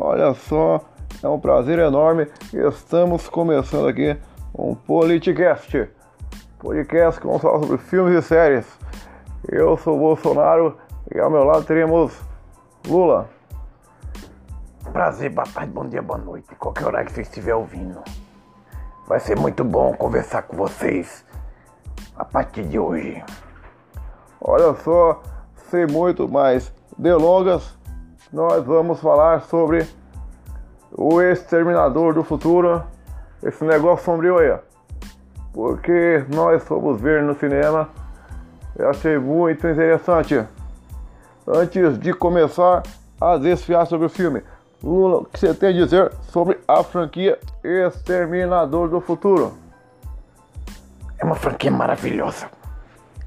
Olha só, é um prazer enorme. Estamos começando aqui um Politicast. Podcast que vamos falar sobre filmes e séries. Eu sou o Bolsonaro e ao meu lado teremos Lula. Prazer, boa tarde, bom dia, boa noite. Qualquer hora que você estiver ouvindo. Vai ser muito bom conversar com vocês a partir de hoje. Olha só, sem muito mais delongas, nós vamos falar sobre o Exterminador do Futuro, esse negócio sombrio aí, porque nós fomos ver no cinema, eu achei muito interessante. Antes de começar a desfiar sobre o filme, Lula, o que você tem a dizer sobre a franquia Exterminador do Futuro? É uma franquia maravilhosa.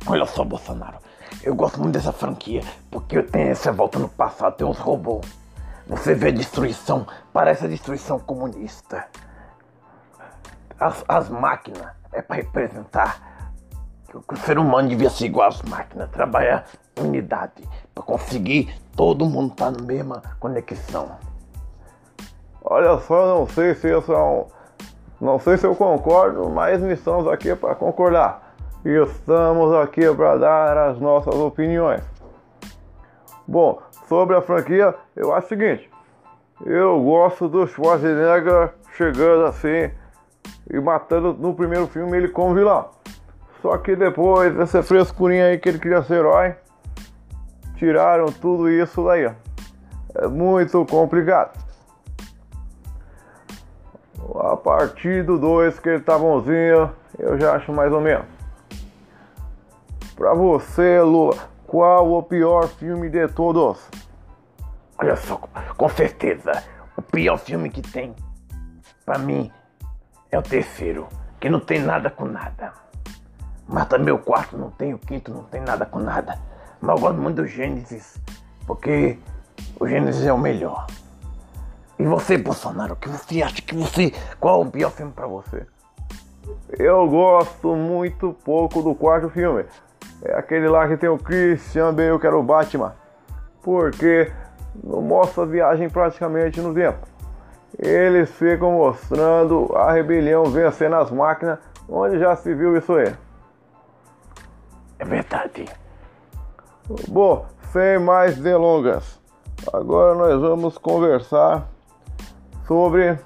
Olha só, Bolsonaro. Eu gosto muito dessa franquia porque tenho essa volta no passado, tem uns robôs. Você vê destruição, parece a destruição comunista. As, as máquinas é para representar que o ser humano devia ser igual às máquinas, trabalhar unidade, para conseguir todo mundo estar tá na mesma conexão. Olha só, não sei se eu não sei se eu concordo, mas estamos aqui para concordar. E estamos aqui para dar as nossas opiniões. Bom, sobre a franquia, eu acho o seguinte: eu gosto do Schwarzenegger chegando assim e matando no primeiro filme ele como vilão. Só que depois, essa frescurinha aí que ele queria ser herói, tiraram tudo isso daí. É muito complicado. A partir do 2 que ele tá bonzinho, eu já acho mais ou menos. Pra você, Lula, qual o pior filme de todos? Olha só, com certeza, o pior filme que tem, pra mim, é o terceiro, que não tem nada com nada. Mas também o quarto não tem, o quinto não tem nada com nada. Mas eu gosto muito do Gênesis, porque o Gênesis é o melhor. E você, Bolsonaro, o que você acha que você. Qual o pior filme pra você? Eu gosto muito pouco do quarto filme. É aquele lá que tem o Christian Bale, que era o Batman. Porque não mostra a viagem praticamente no tempo. Eles ficam mostrando a rebelião vencendo as máquinas, onde já se viu isso aí. É verdade. Bom, sem mais delongas, agora nós vamos conversar sobre,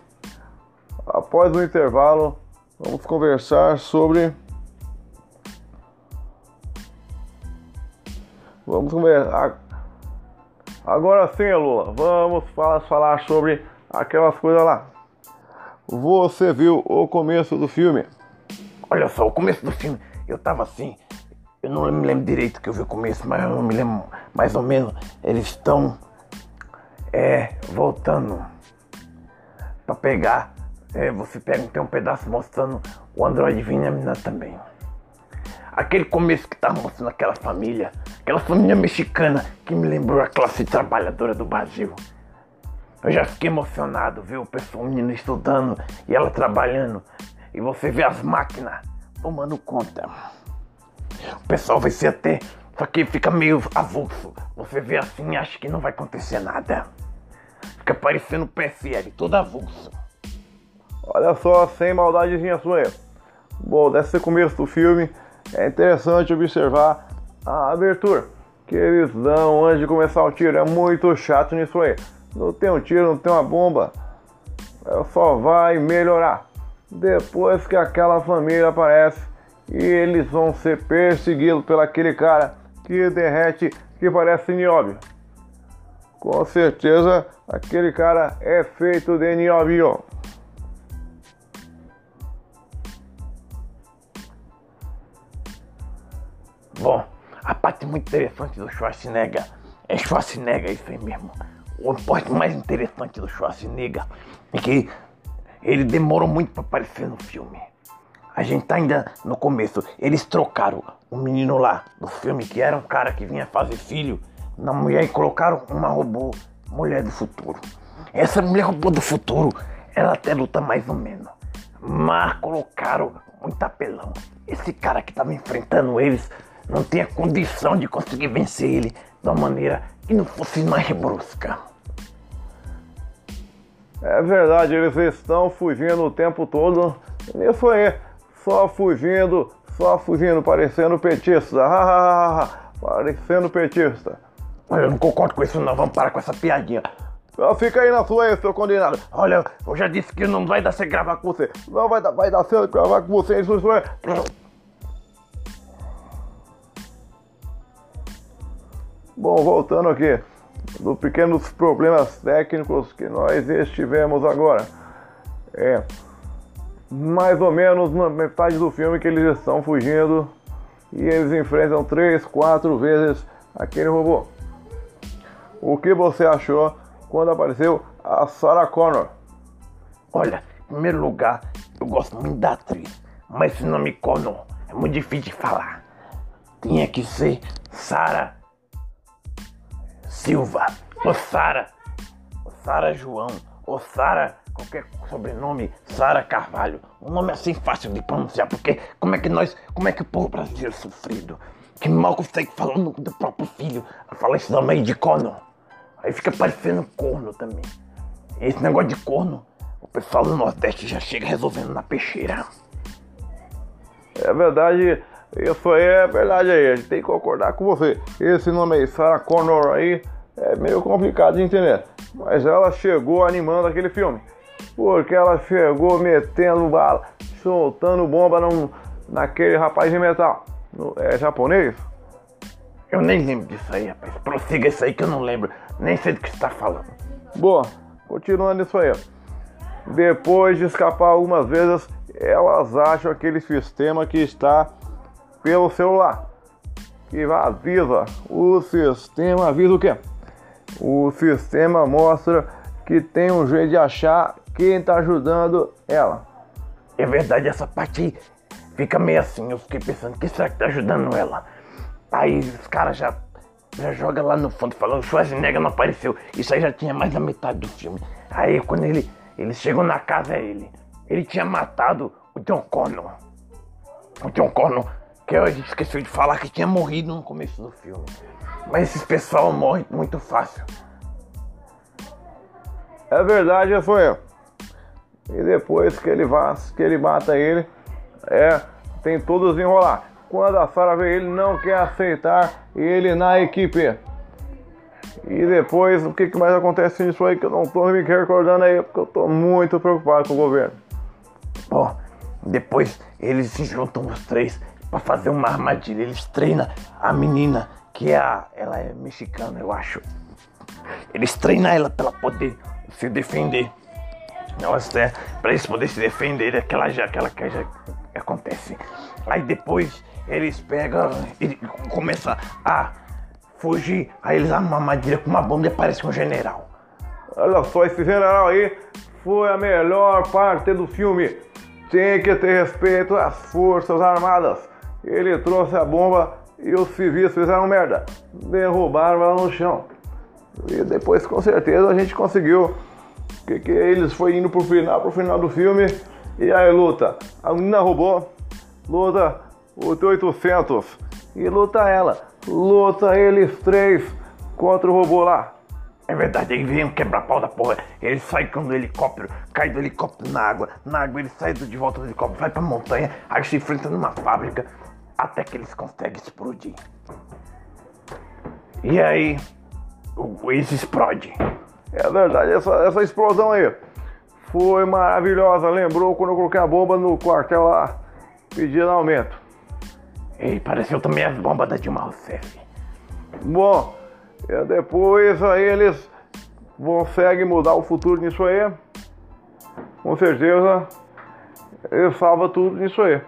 após o intervalo, vamos conversar sobre Vamos conversar. Agora sim, Lula, vamos falar sobre aquelas coisas lá. Você viu o começo do filme? Olha só, o começo do filme, eu tava assim, eu não me lembro direito que eu vi o começo, mas eu me lembro mais ou menos. Eles estão é, voltando para pegar. É, você pega, tem um pedaço mostrando o Android vindo a menina também. Aquele começo que tava mostrando aquela família, aquela família mexicana que me lembrou a classe trabalhadora do Brasil. Eu já fiquei emocionado ver o pessoal, menino estudando e ela trabalhando. E você vê as máquinas tomando conta. O pessoal vai ser até. Só que fica meio avulso. Você vê assim e acha que não vai acontecer nada. Fica parecendo PSL, todo avulso. Olha só, sem maldadezinha sua. Bom, deve ser começo do filme é interessante observar a abertura que eles dão antes de começar o tiro. É muito chato nisso aí. Não tem um tiro, não tem uma bomba. É, só vai melhorar. Depois que aquela família aparece e eles vão ser perseguidos pelo aquele cara que derrete, que parece nióbio. Com certeza aquele cara é feito de nióbio. Bom, a parte muito interessante do Schwarzenegger é Schwarzenegger, isso aí mesmo. O parte mais interessante do Schwarzenegger é que ele demorou muito para aparecer no filme. A gente tá ainda no começo. Eles trocaram o menino lá do filme, que era um cara que vinha fazer filho, na mulher e colocaram uma robô, mulher do futuro. Essa mulher robô do futuro, ela até luta mais ou menos. Mas colocaram muito apelão. Esse cara que tava enfrentando eles não tinha condição de conseguir vencer ele de uma maneira que não fosse mais brusca. É verdade, eles estão fugindo o tempo todo. Isso aí, só fugindo, só fugindo, parecendo petista. parecendo petista. Eu não concordo com isso não, vamos parar com essa piadinha. Fica aí na sua aí, seu condenado. Olha, eu já disse que não vai dar certo gravar com você. Não vai dar, vai dar certo gravar com você, isso é. Bom, voltando aqui, dos pequenos problemas técnicos que nós estivemos agora. É, mais ou menos na metade do filme que eles estão fugindo e eles enfrentam três, quatro vezes aquele robô. O que você achou quando apareceu a Sarah Connor? Olha, em primeiro lugar, eu gosto muito da atriz, mas esse nome Connor é muito difícil de falar. Tinha que ser Sarah Silva, ou Sara, ou Sara João, ou Sara, qualquer sobrenome, Sara Carvalho. Um nome assim fácil de pronunciar, porque como é que nós, como é que o povo brasileiro é sofrido, que mal consegue falar o nome do próprio filho, a falar esse nome aí de corno. Aí fica parecendo corno também. Esse negócio de corno, o pessoal do Nordeste já chega resolvendo na peixeira. É verdade, isso aí é verdade aí, a gente tem que concordar com você. Esse nome aí, Sarah Connor aí, é meio complicado de entender. Mas ela chegou animando aquele filme. Porque ela chegou metendo bala, soltando bomba num, naquele rapaz de metal. No, é japonês? Eu nem lembro disso aí, rapaz. Prossiga isso aí que eu não lembro. Nem sei do que você está falando. Boa, continuando isso aí. Depois de escapar algumas vezes, elas acham aquele sistema que está pelo celular. Que avisa. O sistema avisa o quê? O sistema mostra que tem um jeito de achar quem está ajudando ela. É verdade, essa parte aí fica meio assim. Eu fiquei pensando, quem será que tá ajudando ela? Aí os caras já, já jogam lá no fundo falando, Schwarzenegger não apareceu. Isso aí já tinha mais da metade do filme. Aí quando ele, eles chegam na casa, ele. Ele tinha matado o John Connor. O John Connor, que eu esqueci de falar que tinha morrido no começo do filme. Mas esses pessoal morrem muito fácil. É verdade, eu. E depois que ele vaz, que ele mata ele, é, tem todos enrolar. Quando a Sarah vê ele, não quer aceitar ele na equipe. E depois, o que, que mais acontece nisso aí que eu não tô me recordando aí, porque eu tô muito preocupado com o governo. Bom, depois eles se juntam os três para fazer uma armadilha. Eles treinam a menina que é a, ela é mexicana, eu acho. Eles treinam ela para ela poder se defender. Nossa, é, para eles poderem se defender, aquela já, aquela que já acontece. Aí depois eles pegam e começam a fugir. Aí eles armam uma armadilha com uma bomba e aparece um general. Olha só, esse general aí foi a melhor parte do filme. Tem que ter respeito às forças armadas. Ele trouxe a bomba e os civis fizeram merda. Derrubaram ela no chão. E depois, com certeza, a gente conseguiu. Que, que eles foi indo pro final, pro final do filme. E aí luta. A menina roubou. Luta o T-800. E luta ela. Luta eles três contra o robô lá. É verdade, aí vem um quebra-pau da porra. Ele sai com o helicóptero, cai do helicóptero na água. Na água ele sai de volta do helicóptero, vai pra montanha, aí se enfrenta numa fábrica até que eles conseguem explodir. E aí, o Waze explode. É verdade, essa, essa explosão aí foi maravilhosa. Lembrou quando eu coloquei a bomba no quartel lá, pedindo aumento. E pareceu também as bombas da Dilma Rousseff. Bom, depois aí eles conseguem mudar o futuro nisso aí. Com certeza, eles salvam tudo nisso aí.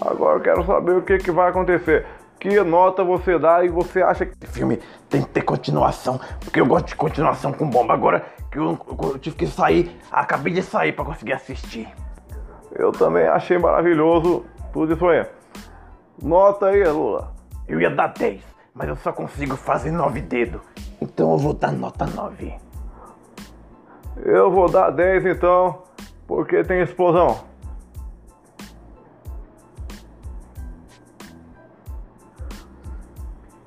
Agora eu quero saber o que, que vai acontecer. Que nota você dá e você acha que esse filme tem que ter continuação? Porque eu gosto de continuação com bomba. Agora que eu, eu tive que sair, acabei de sair para conseguir assistir. Eu também achei maravilhoso tudo isso aí. Nota aí, Lula. Eu ia dar 10, mas eu só consigo fazer 9 dedos. Então eu vou dar nota 9. Eu vou dar 10 então, porque tem explosão.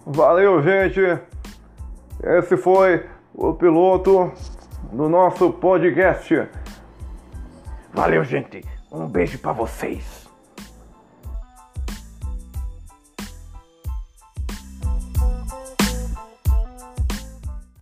Valeu, gente. Esse foi o piloto do nosso podcast. Valeu, gente. Um beijo pra vocês.